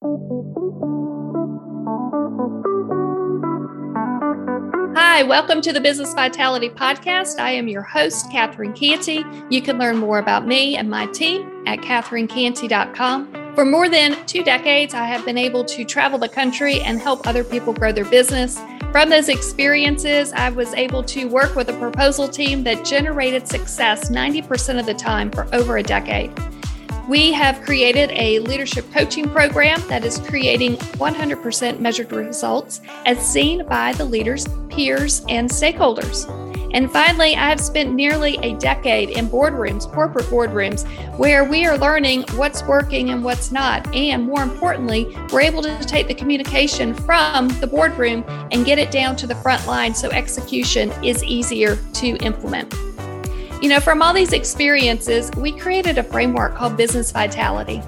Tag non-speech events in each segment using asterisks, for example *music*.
Hi, welcome to the Business Vitality Podcast. I am your host, Catherine Cantey. You can learn more about me and my team at catherinecantey.com. For more than two decades, I have been able to travel the country and help other people grow their business. From those experiences, I was able to work with a proposal team that generated success 90% of the time for over a decade. We have created a leadership coaching program that is creating 100% measured results as seen by the leaders, peers, and stakeholders. And finally, I have spent nearly a decade in boardrooms, corporate boardrooms, where we are learning what's working and what's not. And more importantly, we're able to take the communication from the boardroom and get it down to the front line so execution is easier to implement. You know, from all these experiences, we created a framework called Business Vitality.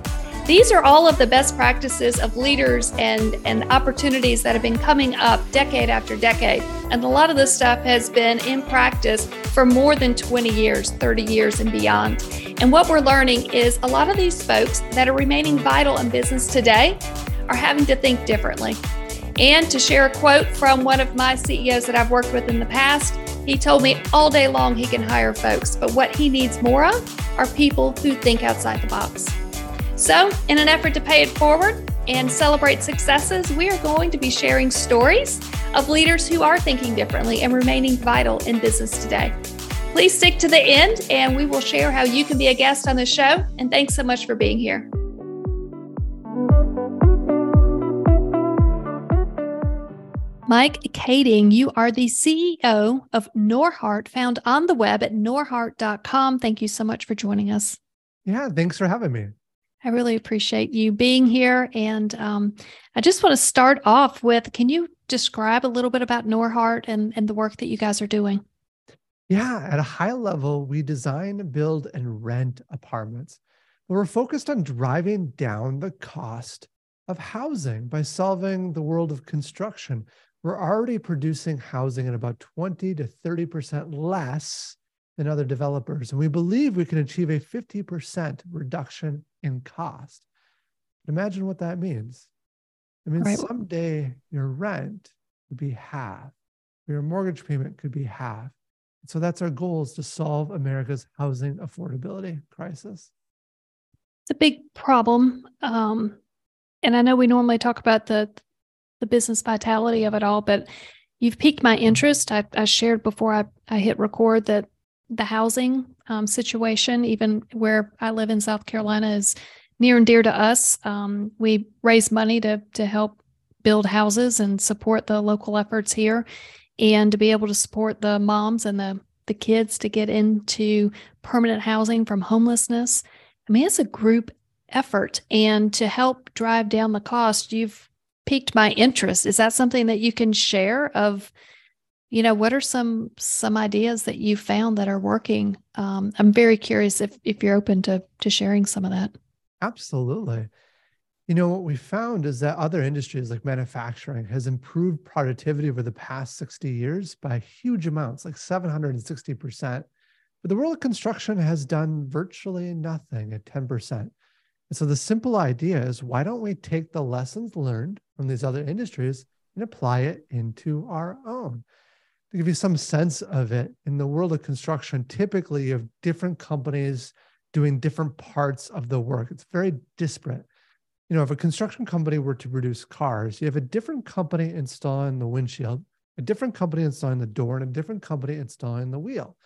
These are all of the best practices of leaders and, and opportunities that have been coming up decade after decade. And a lot of this stuff has been in practice for more than 20 years, 30 years, and beyond. And what we're learning is a lot of these folks that are remaining vital in business today are having to think differently. And to share a quote from one of my CEOs that I've worked with in the past, he told me all day long he can hire folks, but what he needs more of are people who think outside the box. So, in an effort to pay it forward and celebrate successes, we are going to be sharing stories of leaders who are thinking differently and remaining vital in business today. Please stick to the end, and we will share how you can be a guest on the show. And thanks so much for being here. Mike Kaeding, you are the CEO of Norhart, found on the web at norhart.com. Thank you so much for joining us. Yeah, thanks for having me. I really appreciate you being here. And um, I just want to start off with can you describe a little bit about Norhart and, and the work that you guys are doing? Yeah, at a high level, we design, build, and rent apartments. We're focused on driving down the cost of housing by solving the world of construction we're already producing housing at about 20 to 30% less than other developers. And we believe we can achieve a 50% reduction in cost. Imagine what that means. I mean, right. someday your rent could be half, your mortgage payment could be half. So that's our goal is to solve America's housing affordability crisis. It's a big problem. Um, and I know we normally talk about the the business vitality of it all, but you've piqued my interest. I, I shared before I, I hit record that the housing um, situation, even where I live in South Carolina, is near and dear to us. Um, we raise money to to help build houses and support the local efforts here, and to be able to support the moms and the the kids to get into permanent housing from homelessness. I mean, it's a group effort, and to help drive down the cost, you've piqued my interest. Is that something that you can share of, you know, what are some some ideas that you found that are working? Um, I'm very curious if if you're open to to sharing some of that. Absolutely. You know, what we found is that other industries like manufacturing has improved productivity over the past 60 years by huge amounts, like 760%. But the world of construction has done virtually nothing at 10%. And so the simple idea is why don't we take the lessons learned from these other industries and apply it into our own. To give you some sense of it, in the world of construction, typically you have different companies doing different parts of the work. It's very disparate. You know, if a construction company were to produce cars, you have a different company installing the windshield, a different company installing the door, and a different company installing the wheel.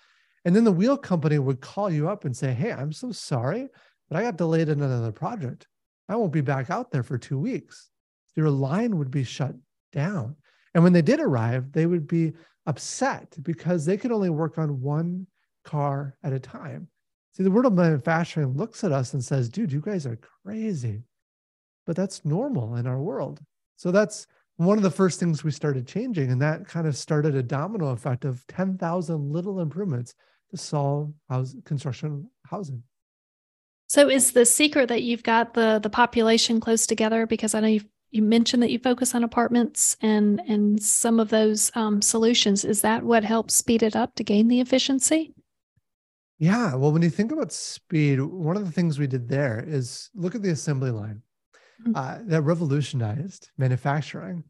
And then the wheel company would call you up and say, Hey, I'm so sorry, but I got delayed in another project. I won't be back out there for two weeks your line would be shut down. And when they did arrive, they would be upset because they could only work on one car at a time. See, the world of manufacturing looks at us and says, dude, you guys are crazy. But that's normal in our world. So that's one of the first things we started changing. And that kind of started a domino effect of 10,000 little improvements to solve house, construction housing. So is the secret that you've got the the population close together? Because I know you've you mentioned that you focus on apartments and and some of those um, solutions. Is that what helps speed it up to gain the efficiency? Yeah. Well, when you think about speed, one of the things we did there is look at the assembly line. mm-hmm. uh, that revolutionized manufacturing.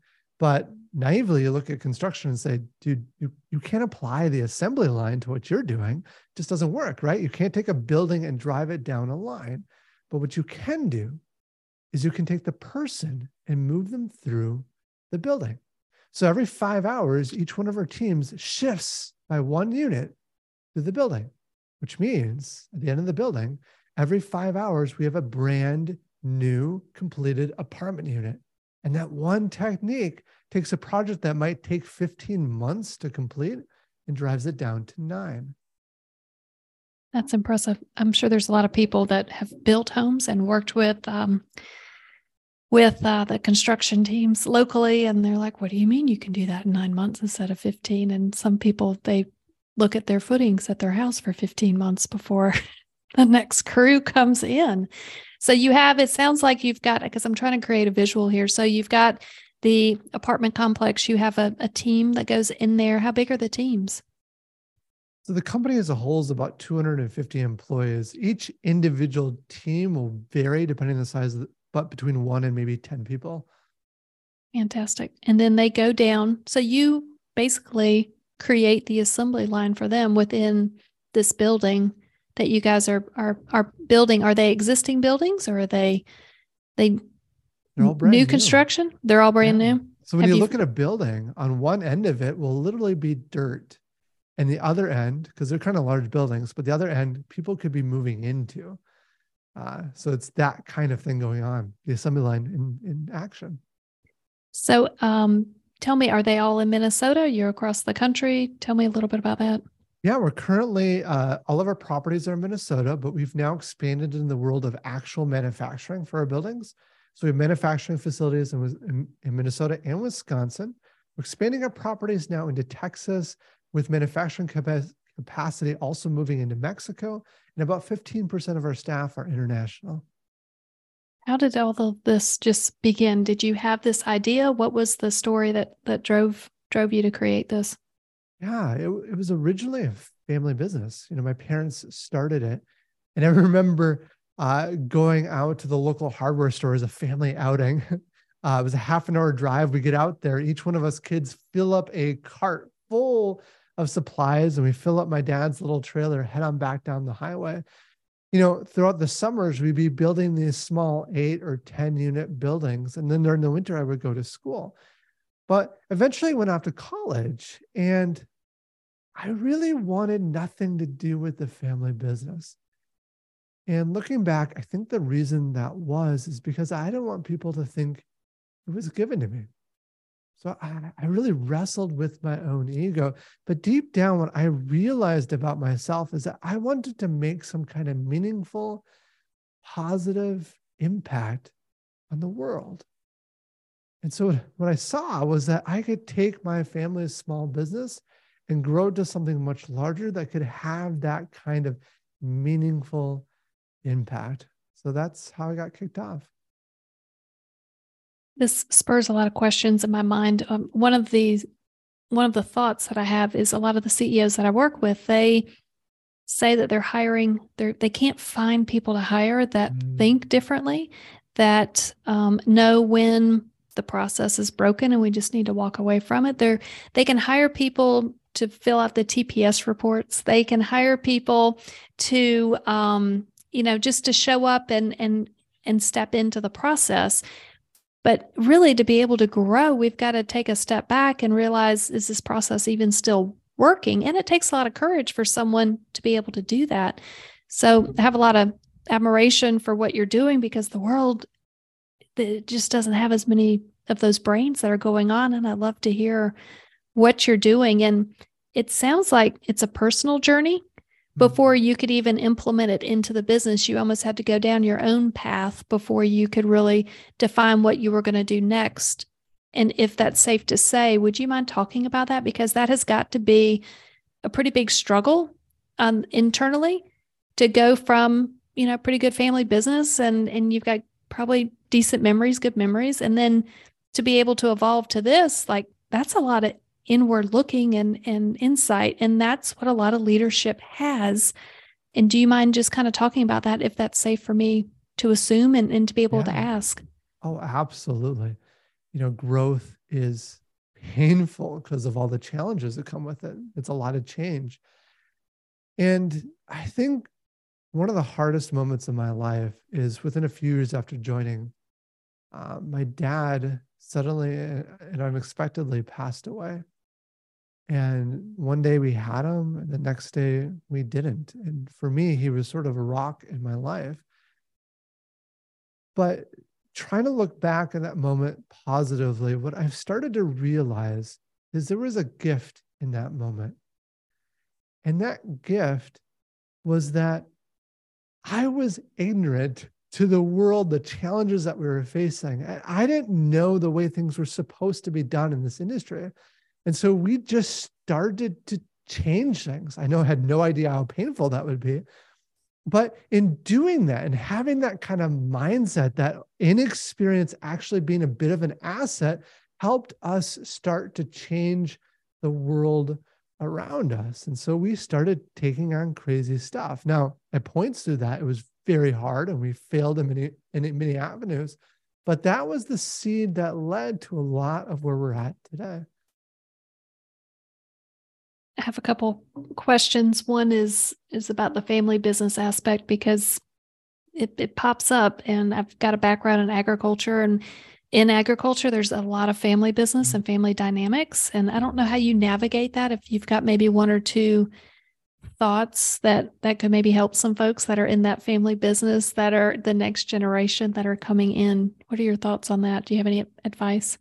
But naively, you look at construction and say, dude, you, you can't apply the assembly line to what you're doing. It just doesn't work, right? You can't take a building and drive it down a line. But what you can do is you can take the person and move them through the building. So every five hours, each one of our teams shifts by one unit through the building, which means at the end of the building, every five hours, we have a brand new completed apartment unit. And that one technique takes a project that might take 15 months to complete and drives it down to nine. That's impressive. I'm sure there's a lot of people that have built homes and worked with um, with uh, the construction teams locally, and they're like, "What do you mean you can do that in nine months instead of 15?" And some people they look at their footings at their house for 15 months before *laughs* the next crew comes in. So you have, it sounds like you've got, because I'm trying to create a visual here. So you've got the apartment complex, you have a, a team that goes in there. How big are the teams? So the company as a whole is about 250 employees. Each individual team will vary depending on the size, the, but between one and maybe 10 people. Fantastic. And then they go down. So you basically create the assembly line for them within this building that you guys are are are building. Are they existing buildings or are they they They're all brand new, new. construction? They're all brand yeah. new. So when you, you look at a building, on one end of it will literally be dirt and the other end, because they're kind of large buildings, but the other end, people could be moving into. Uh, so it's that kind of thing going on, the assembly line in, in action. So um, tell me, are they all in Minnesota? You're across the country. Tell me a little bit about that. Yeah, we're currently, uh, all of our properties are in Minnesota, but we've now expanded in the world of actual manufacturing for our buildings. So we have manufacturing facilities in, in, in Minnesota and Wisconsin. We're expanding our properties now into Texas, with manufacturing capacity also moving into Mexico, and about 15% of our staff are international. How did all of this just begin? Did you have this idea? What was the story that that drove drove you to create this? Yeah, it, it was originally a family business. You know, my parents started it, and I *laughs* remember uh, going out to the local hardware store as a family outing. *laughs* Uh, it was a half an hour drive. We get out there. Each one of us kids fill up a cart full of supplies and we fill up my dad's little trailer, head on back down the highway. You know, throughout the summers, we'd be building these small eight or 10 unit buildings. And then during the winter, I would go to school. But eventually I went off to college and I really wanted nothing to do with the family business. And looking back, I think the reason that was is because I didn't want people to think it was given to me. So I, I really wrestled with my own ego. But deep down, what I realized about myself is that I wanted to make some kind of meaningful, positive impact on the world. And so what I saw was that I could take my family's small business and grow to something much larger that could have that kind of meaningful impact. So that's how I got kicked off. This spurs a lot of questions in my mind. Um, one of the one of the thoughts that I have is a lot of the CEOs that I work with, they say that they're hiring, they're, they can't find people to hire that mm. think differently, that um, know when the process is broken and we just need to walk away from it. They're they can hire people to fill out the TPS reports. They can hire people to um, you know just to show up and and and step into the process. But really, to be able to grow, we've got to take a step back and realize is this process even still working? And it takes a lot of courage for someone to be able to do that. So I have a lot of admiration for what you're doing because the world it just doesn't have as many of those brains that are going on. And I love to hear what you're doing. And it sounds like it's a personal journey before you could even implement it into the business. You almost had to go down your own path before you could really define what you were going to do next. And if that's safe to say would you mind talking about that? Because that has got to be a pretty big struggle um, internally to go from you know pretty good family business and and you've got probably decent memories good memories. And then to be able to evolve to this like that's a lot of inward looking and, and insight. And that's what a lot of leadership has. And do you mind just kind of talking about that if that's safe for me to assume and, and to be able yeah. to ask? Oh, absolutely. You know, growth is painful because of all the challenges that come with it. It's a lot of change. And I think one of the hardest moments of my life is within a few years after joining, uh, my dad suddenly and unexpectedly passed away. And one day we had him, and the next day we didn't. And for me, he was sort of a rock in my life. But trying to look back in that moment positively, what I've started to realize is there was a gift in that moment. And that gift was that I was ignorant to the world, the challenges that we were facing. I didn't know the way things were supposed to be done in this industry. And so we just started to change things. I know I had no idea how painful that would be. But in doing that and having that kind of mindset, that inexperience actually being a bit of an asset helped us start to change the world around us. And so we started taking on crazy stuff. Now, at points through that, it was very hard and we failed in many, in many avenues. But that was the seed that led to a lot of where we're at today. I have a couple questions. One is is about the family business aspect because it, it pops up and I've got a background in agriculture and in agriculture there's a lot of family business and family dynamics and I don't know how you navigate that if you've got maybe one or two thoughts that that could maybe help some folks that are in that family business that are the next generation that are coming in. What are your thoughts on that? Do you have any advice?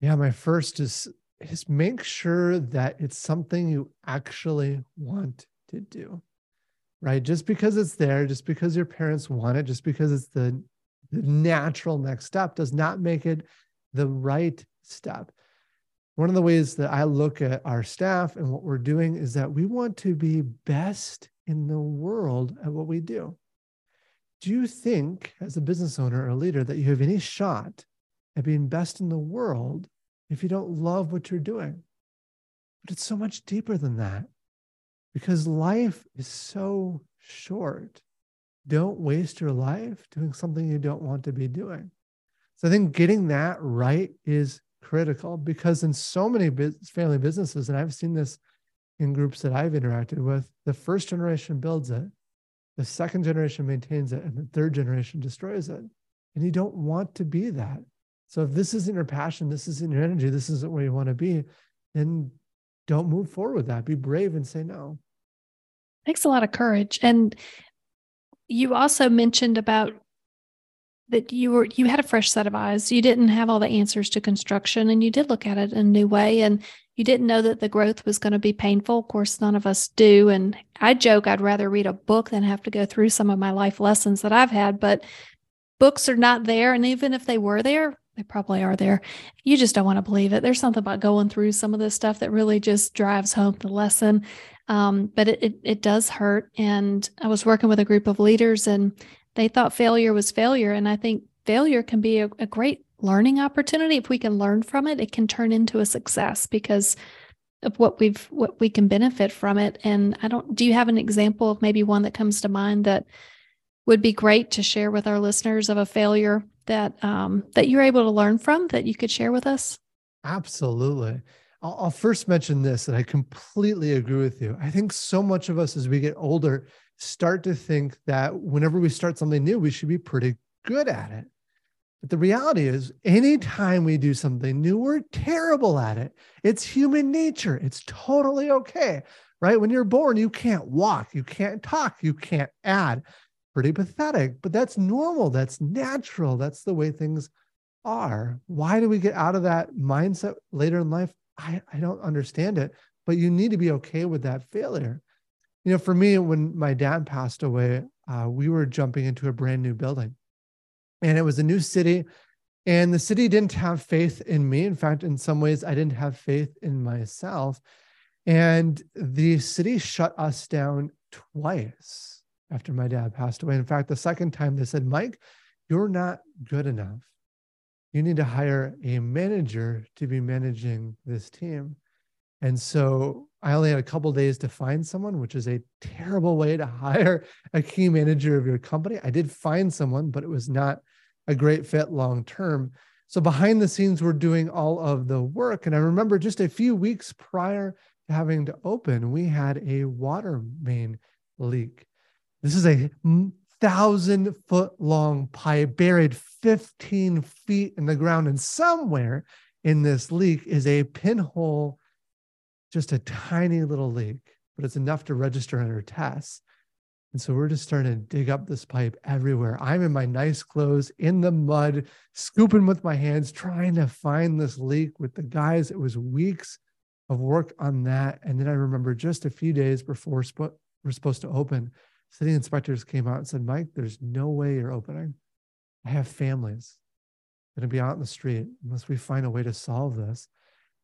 Yeah, my first is is make sure that it's something you actually want to do right? Just because it's there just because your parents want it just because it's the, the natural next step does not make it the right step. One of the ways that i look at our staff and what we're doing is that we want to be best in the world at what we do. Do you think as a business owner or a leader that you have any shot at being best in the world if you don't love what you're doing. But it's so much deeper than that because life is so short. Don't waste your life doing something you don't want to be doing. So I think getting that right is critical because in so many family businesses, and I've seen this in groups that I've interacted with, the first generation builds it, the second generation maintains it, and the third generation destroys it. And you don't want to be that. So if this isn't your passion, this isn't your energy, this isn't where you want to be, then don't move forward with that. Be brave and say no. Takes a lot of courage. And you also mentioned about that you were you had a fresh set of eyes. You didn't have all the answers to construction and you did look at it in a new way and you didn't know that the growth was going to be painful. Of course, none of us do. And I joke I'd rather read a book than have to go through some of my life lessons that I've had, but books are not there. And even if they were there, they probably are there. You just don't want to believe it. There's something about going through some of this stuff that really just drives home the lesson. Um, but it, it, it does hurt. And I was working with a group of leaders, and they thought failure was failure. And I think failure can be a, a great learning opportunity. If we can learn from it, it can turn into a success because of what we've what we can benefit from it. And I don't. Do you have an example of maybe one that comes to mind that would be great to share with our listeners of a failure that um, that you're able to learn from that you could share with us? Absolutely. I'll, I'll first mention this that I completely agree with you. I think so much of us as we get older start to think that whenever we start something new, we should be pretty good at it. But the reality is, anytime we do something new, we're terrible at it. It's human nature. It's totally okay, right? When you're born, you can't walk, you can't talk, you can't add pretty pathetic, but that's normal. That's natural. That's the way things are. Why do we get out of that mindset later in life? I, I don't understand it, but you need to be okay with that failure. You know, for me, when my dad passed away, uh, we were jumping into a brand new building and it was a new city. And the city didn't have faith in me. In fact, in some ways, I didn't have faith in myself. And the city shut us down twice after my dad passed away. In fact, the second time they said, Mike, you're not good enough. You need to hire a manager to be managing this team. And so I only had a couple days to find someone, which is a terrible way to hire a key manager of your company. I did find someone, but it was not a great fit long term. So behind the scenes, we're doing all of the work. And I remember just a few weeks prior to having to open, we had a water main leak. This is a thousand foot long pipe buried 15 feet in the ground. And somewhere in this leak is a pinhole, just a tiny little leak, but it's enough to register under tests. And so we're just starting to dig up this pipe everywhere. I'm in my nice clothes in the mud, scooping with my hands, trying to find this leak with the guys. It was weeks of work on that. And then I remember just a few days before we're supposed to open, city inspectors came out and said, Mike, there's no way you're opening. I have families going to be out in the street unless we find a way to solve this.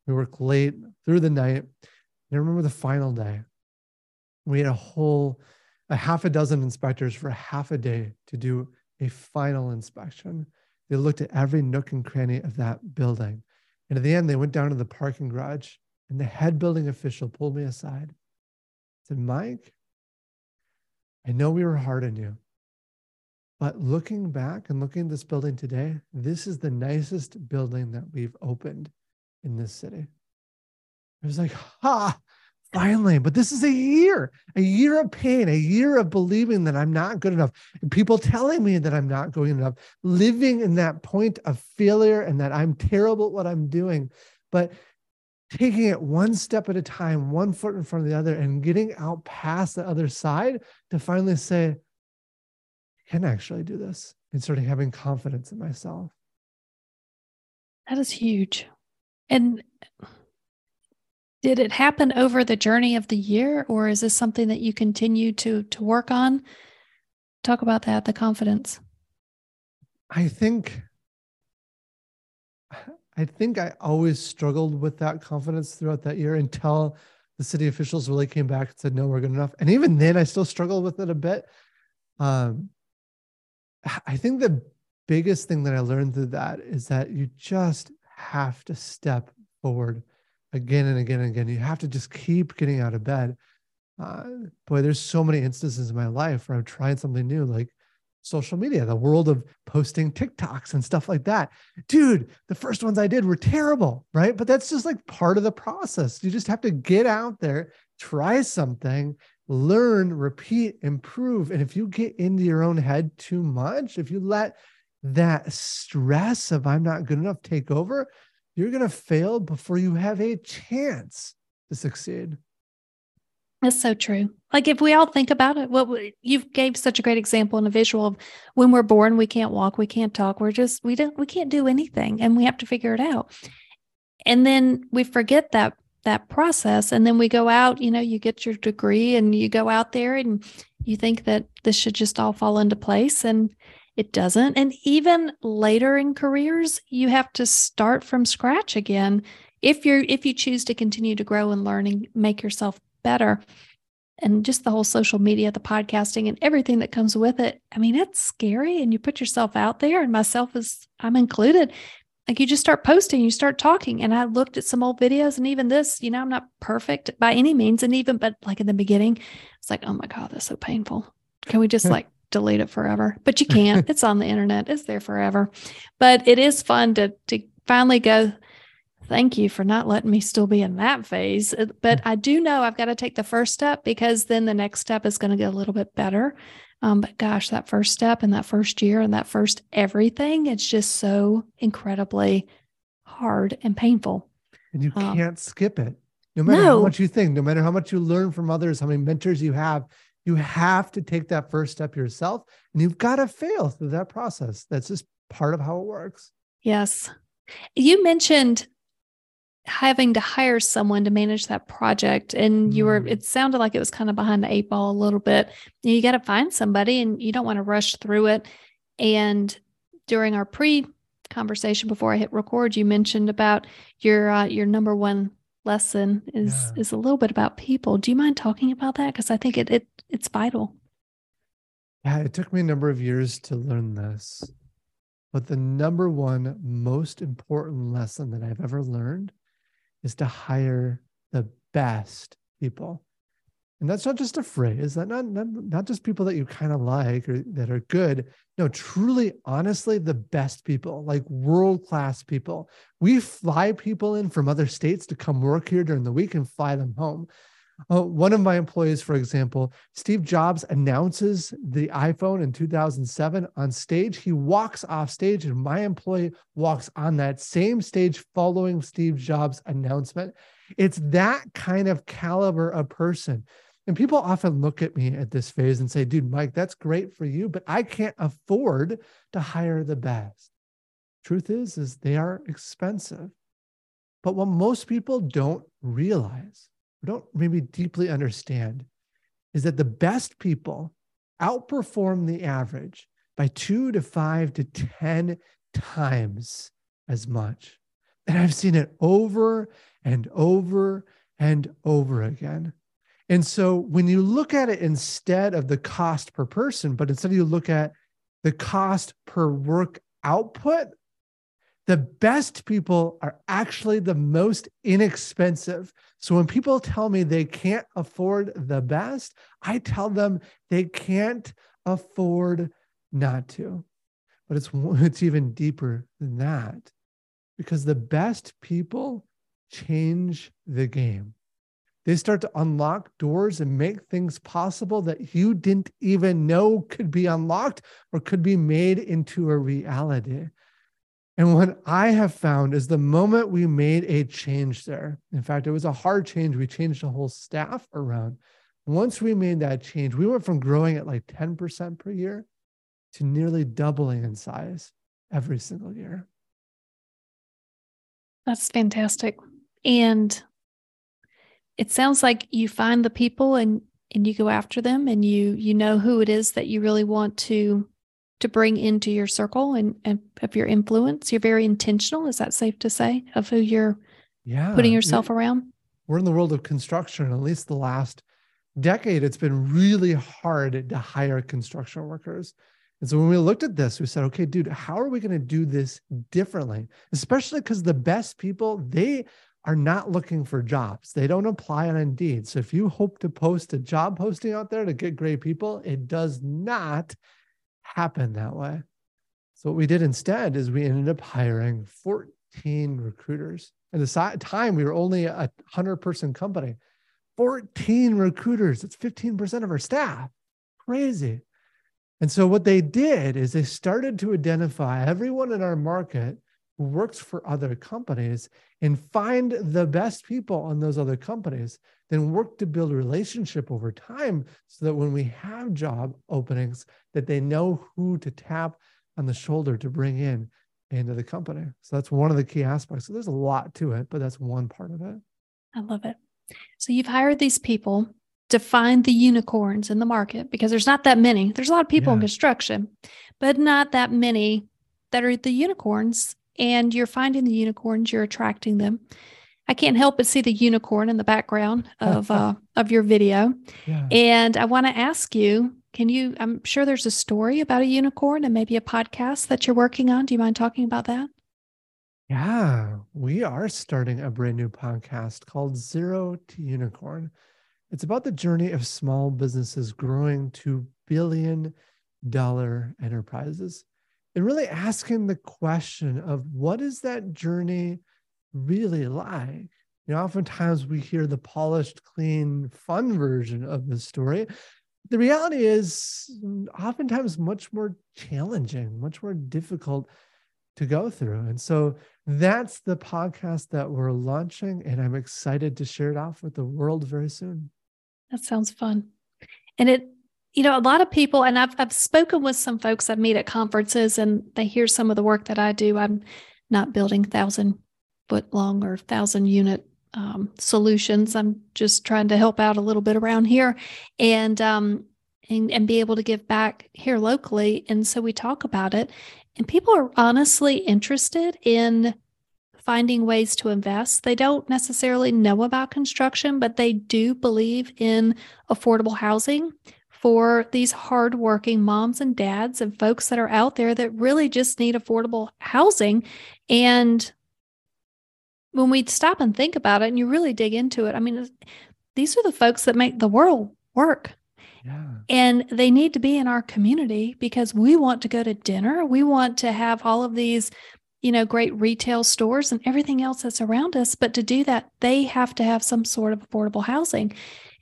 We work late through the night. And I remember the final day. We had a whole a half a dozen inspectors for half a day to do a final inspection. They looked at every nook and cranny of that building. And at the end, they went down to the parking garage, and the head building official pulled me aside. Said, Mike, I know we were hard on you, but looking back and looking at this building today, this is the nicest building that we've opened in this city. I was like, ha, finally but this is a year a year of pain a year of believing that i'm not good enough and people telling me that i'm not good enough living in that point of failure and that i'm terrible at what i'm doing but taking it one step at a time one foot in front of the other and getting out past the other side to finally say i can actually do this and starting having confidence in myself that is huge and did it happen over the journey of the year, or is this something that you continue to to work on? Talk about that, the confidence. I think I think I always struggled with that confidence throughout that year until the city officials really came back and said, no, we're good enough. And even then, I still struggled with it a bit. Um, I think the biggest thing that I learned through that is that you just have to step forward again and again and again. You have to just keep getting out of bed. Uh, boy, there's so many instances in my life where I'm trying something new, like social media, the world of posting TikToks and stuff like that. Dude, the first ones I did were terrible, right? But that's just like part of the process. You just have to get out there, try something, learn, repeat, improve. And if you get into your own head too much, if you let that stress of I'm not good enough take over, you're going to fail before you have a chance to succeed. That's so true. Like if we all think about it, what well, you gave such a great example and a visual of when we're born, we can't walk, we can't talk, we're just we don't we can't do anything, and we have to figure it out. And then we forget that that process, and then we go out. You know, you get your degree, and you go out there, and you think that this should just all fall into place, and it doesn't. And even later in careers, you have to start from scratch again if you're if you choose to continue to grow and learn and make yourself better. And just the whole social media, the podcasting and everything that comes with it. I mean, it's scary and you put yourself out there and myself is I'm included. Like you just start posting, you start talking. And I looked at some old videos and even this, you know, I'm not perfect by any means. And even, but like in the beginning, it's like, oh my God, that's so painful. Can we just like delete it forever, but you *laughs* can't. it's on the internet. It's there forever. But it is fun to to finally go. Thank you for not letting me still be in that phase. Uh, but I do know I've got to take the first step because then the next step is going to get a little bit better. Um, but gosh, that first step and that first year and that first everything, it's just so incredibly hard and painful. And you um, can't skip it. No matter no. how much you think, no matter how much you learn from others, how many mentors you have, you have to take that first step yourself and you've got to fail through that process. That's just part of how it works. Yes. You mentioned having to hire someone to manage that project and you were mm. it sounded like it was kind of behind the eight ball a little bit you got to find somebody and you don't want to rush through it and during our pre conversation before i hit record you mentioned about your uh, your number one lesson is yeah. is a little bit about people. Do you mind talking about that? Because I think it it it's vital. Yeah, it took me a number of years to learn this. But the number one most important lesson that I've ever learned is to hire the best people. And that's not just a phrase, that not, not, not just people that you kind of like or that are good. No, truly, honestly, the best people, like world class people. We fly people in from other states to come work here during the week and fly them home. Uh, one of my employees, for example, Steve Jobs announces the iPhone in 2007 on stage. He walks off stage, and my employee walks on that same stage following Steve Jobs' announcement. It's that kind of caliber of person. And people often look at me at this phase and say, dude, Mike, that's great for you, but I can't afford to hire the best. Truth is, is they are expensive. But what most people don't realize, or don't maybe deeply understand, is that the best people outperform the average by two to five to 10 times as much. And I've seen it over and over and over again. And so when you look at it instead of the cost per person, but instead you look at the cost per work output, the best people are actually the most inexpensive. So when people tell me they can't afford the best, I tell them they can't afford not to. But it's *laughs* it's even deeper than that because the best people change the game. They start to unlock doors and make things possible that you didn't even know could be unlocked or could be made into a reality. And what I have found is the moment we made a change there, in fact, it was a hard change. We changed the whole staff around. Once we made that change, we went from growing at like 10% per year to nearly doubling in size every single year. That's fantastic. And it sounds like you find the people and and you go after them and you you know who it is that you really want to to bring into your circle and, and of your influence. You're very intentional is that safe to say of who you're yeah. putting yourself around? We're in the world of construction at least the last decade it's been really hard to hire construction workers. And so when we looked at this we said okay dude how are we going to do this differently? Especially because the best people they are not looking for jobs. They don't apply on Indeed. So if you hope to post a job posting out there to get great people, it does not happen that way. So what we did instead is we ended up hiring 14 recruiters. At the time, we were only a 100 person company. 14 recruiters. It's 15% of our staff. Crazy. And so what they did is they started to identify everyone in our market who works for other companies and find the best people on those other companies, then work to build a relationship over time so that when we have job openings, that they know who to tap on the shoulder to bring in into the company. So that's one of the key aspects. So there's a lot to it, but that's one part of it. I love it. So you've hired these people to find the unicorns in the market because there's not that many. There's a lot of people yeah. in construction, but not that many that are the unicorns and you're finding the unicorns, you're attracting them. I can't help but see the unicorn in the background of *laughs* uh, of your video, yeah. and I want to ask you: Can you? I'm sure there's a story about a unicorn and maybe a podcast that you're working on. Do you mind talking about that? Yeah, we are starting a brand new podcast called Zero to Unicorn. It's about the journey of small businesses growing to billion dollar enterprises and really asking the question of what is that journey really like? You know, oftentimes we hear the polished, clean, fun version of the story. The reality is oftentimes much more challenging, much more difficult to go through. And so that's the podcast that we're launching, and I'm excited to share it off with the world very soon. That sounds fun. And it you know, a lot of people, and I've I've spoken with some folks I meet at conferences, and they hear some of the work that I do. I'm not building thousand foot long or thousand unit um, solutions. I'm just trying to help out a little bit around here, and um, and and be able to give back here locally. And so we talk about it, and people are honestly interested in finding ways to invest. They don't necessarily know about construction, but they do believe in affordable housing for these hardworking moms and dads and folks that are out there that really just need affordable housing. And when we stop and think about it and you really dig into it, I mean, these are the folks that make the world work. Yeah. And they need to be in our community because we want to go to dinner. We want to have all of these, you know, great retail stores and everything else that's around us. But to do that, they have to have some sort of affordable housing.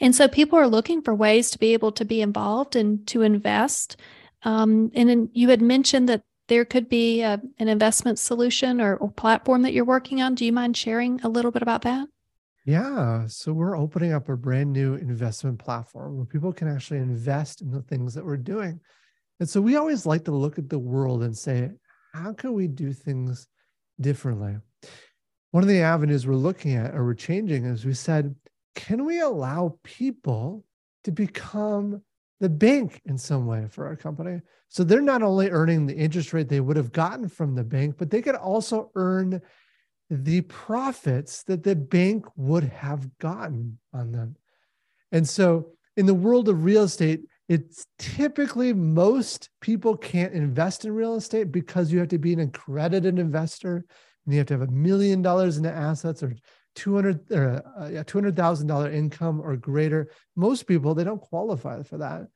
And so people are looking for ways to be able to be involved and to invest. Um, and then you had mentioned that there could be a, an investment solution or, or platform that you're working on. Do you mind sharing a little bit about that? Yeah. So we're opening up a brand new investment platform where people can actually invest in the things that we're doing. And so we always like to look at the world and say, how can we do things differently? One of the avenues we're looking at or we're changing is we said, can we allow people to become the bank in some way for our company? So they're not only earning the interest rate they would have gotten from the bank, but they could also earn the profits that the bank would have gotten on them. And so in the world of real estate, it's typically most people can't invest in real estate because you have to be an accredited investor and you have to have a million dollars in assets or 200 or uh, yeah, $200,000 income or greater. Most people, they don't qualify for that.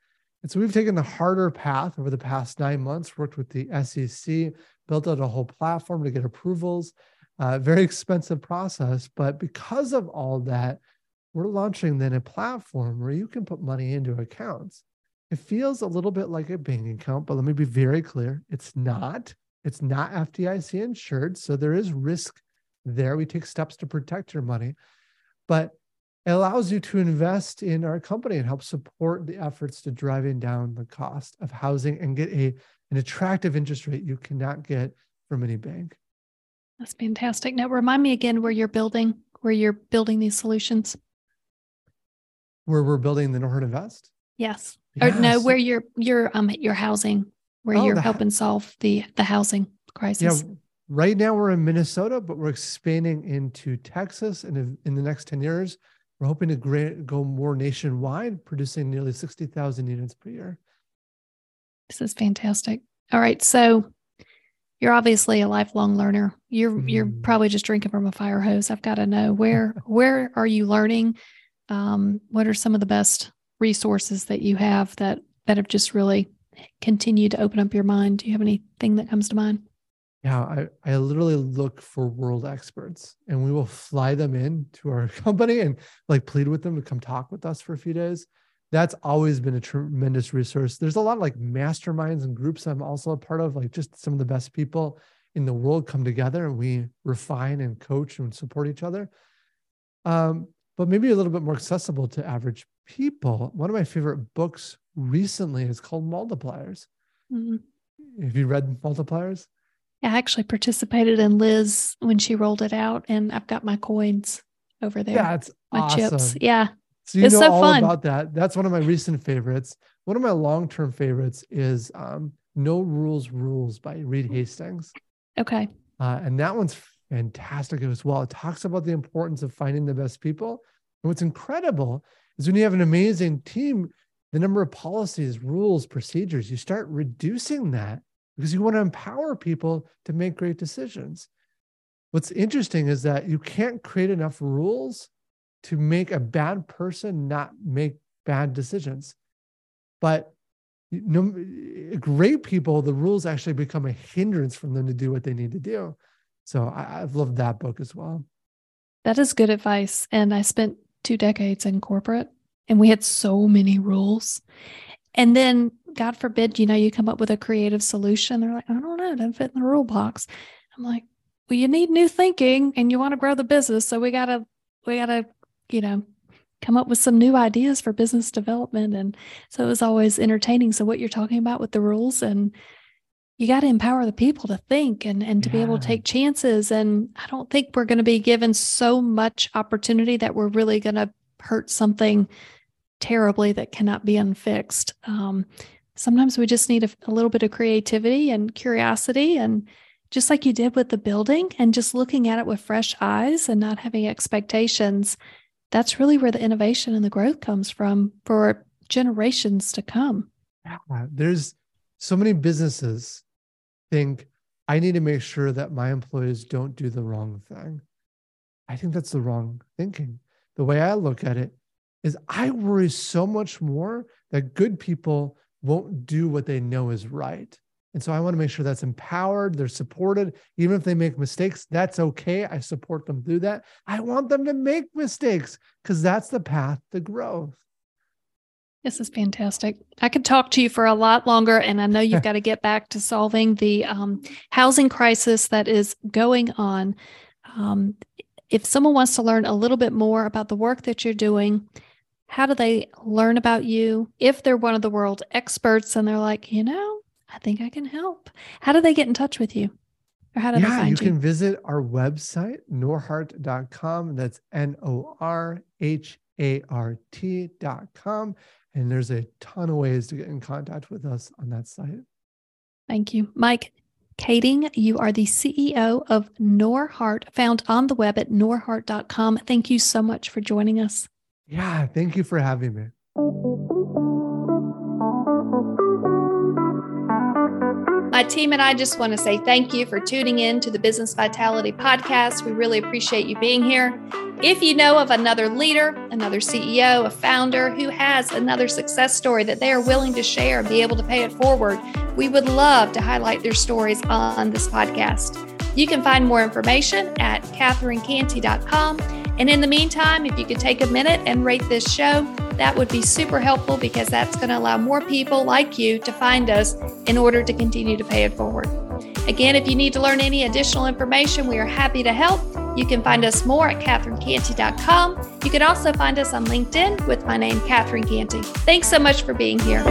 And so we've taken the harder path over the past nine months, worked with the SEC, built out a whole platform to get approvals. Uh, very expensive process, but because of all that, we're launching then a platform where you can put money into accounts. It feels a little bit like a bank account, but let me be very clear: it's not. It's not FDIC insured, so there is risk there. We take steps to protect your money, but it allows you to invest in our company and help support the efforts to driving down the cost of housing and get a an attractive interest rate you cannot get from any bank. That's fantastic. Now remind me again where you're building, where you're building these solutions. Where we're building the Norhart Invest? Yes. yes. Or no, where you're you're um your housing, where oh, you're helping solve the the housing crisis. Yeah. Right now we're in Minnesota, but we're expanding into Texas and in the next 10 years we're hoping to go more nationwide, producing nearly 60,000 units per year. This is fantastic. All right. So you're obviously a lifelong learner. You're mm. you're probably just drinking from a fire hose. I've got to know where *laughs* where are you learning? Um, what are some of the best resources that you have that that have just really continued to open up your mind? Do you have anything that comes to mind? Yeah, I, I literally look for world experts and we will fly them in to our *laughs* company and like plead with them to come talk with us for a few days. That's always been a tremendous resource. There's a lot of like masterminds and groups I'm also a part of, like just some of the best people in the world come together and we refine and coach and support each other. Um, but maybe a little bit more accessible to average people. One of my favorite books recently is called Multipliers. Mm-hmm. Have you read Multipliers? I actually participated in Liz when she rolled it out, and I've got my coins over there. That's my awesome. chips. Yeah. So you it's know so all fun. about that. That's one of my recent favorites. One of my long-term favorites is um, No Rules Rules by Reed Hastings. Okay. Uh, and that one's fantastic as well. It talks about the importance of finding the best people. And what's incredible is when you have an amazing team, the number of policies, rules, procedures, you start reducing that because you want to empower people to make great decisions. What's interesting is that you can't create enough rules to make a bad person not make bad decisions. But no, eh, great people, the rules actually become a hindrance for them to do what they need to do. So I, have loved that book as well. That is good advice. And I spent two decades in corporate and we had so many rules. And then God forbid, you know, you come up with a creative solution. They're like, I don't know, it doesn't fit in the rule box. I'm like, well, you need new thinking and you want to grow the business. So we gotta, we gotta, you know, come up with some new ideas for business development. And so it was always entertaining. So what you're talking about with the rules and you got to empower the people to think and, and to yeah. be able to take chances. And I don't think we're going to be given so much opportunity that we're really going to hurt something terribly that cannot be unfixed. Um, sometimes we just need a, a little bit of creativity and curiosity and just like you did with the building and just looking at it with fresh eyes and not having expectations that's really where the innovation and the growth comes from for generations to come. Yeah, there's so many businesses think i need to make sure that my employees don't do the wrong thing. I think that's the wrong thinking. The way i look at it is I worry so much more that good people won't do what they know is right. And so I want to make sure that's empowered, they're supported. Even if they make mistakes, that's okay. I support them through that. I want them to make mistakes because that's the path to growth. This is fantastic. I could talk to you for a lot longer, and I know you've *laughs* got to get back to solving the um, housing crisis that is going on. Um, if someone wants to learn a little bit more about the work that you're doing, how do they learn about you? If they're one of the world experts and they're like, you know, I think I can help. How do they get in touch with you? Or how do yeah, they find you? You can visit our website, norhart.com. That's N O R H A R T.com. And there's a ton of ways to get in contact with us on that site. Thank you. Mike Kaeding, you are the CEO of Norhart, found on the web at norhart.com. Thank you so much for joining us. Yeah, thank you for having me. My team and I just want to say thank you for tuning in to the Business Vitality Podcast. We really appreciate you being here. If you know of another leader, another CEO, a founder who has another success story that they are willing to share and be able to pay it forward, we would love to highlight their stories on this podcast. You can find more information at catherinecantey.com. And in the meantime, if you could take a minute and rate this show, that would be super helpful because that's going to allow more people like you to find us in order to continue to pay it forward. Again, if you need to learn any additional information, we are happy to help. You can find us more at catherinecantey.com. You can also find us on LinkedIn with my name, Catherine Cantey. Thanks so much for being here.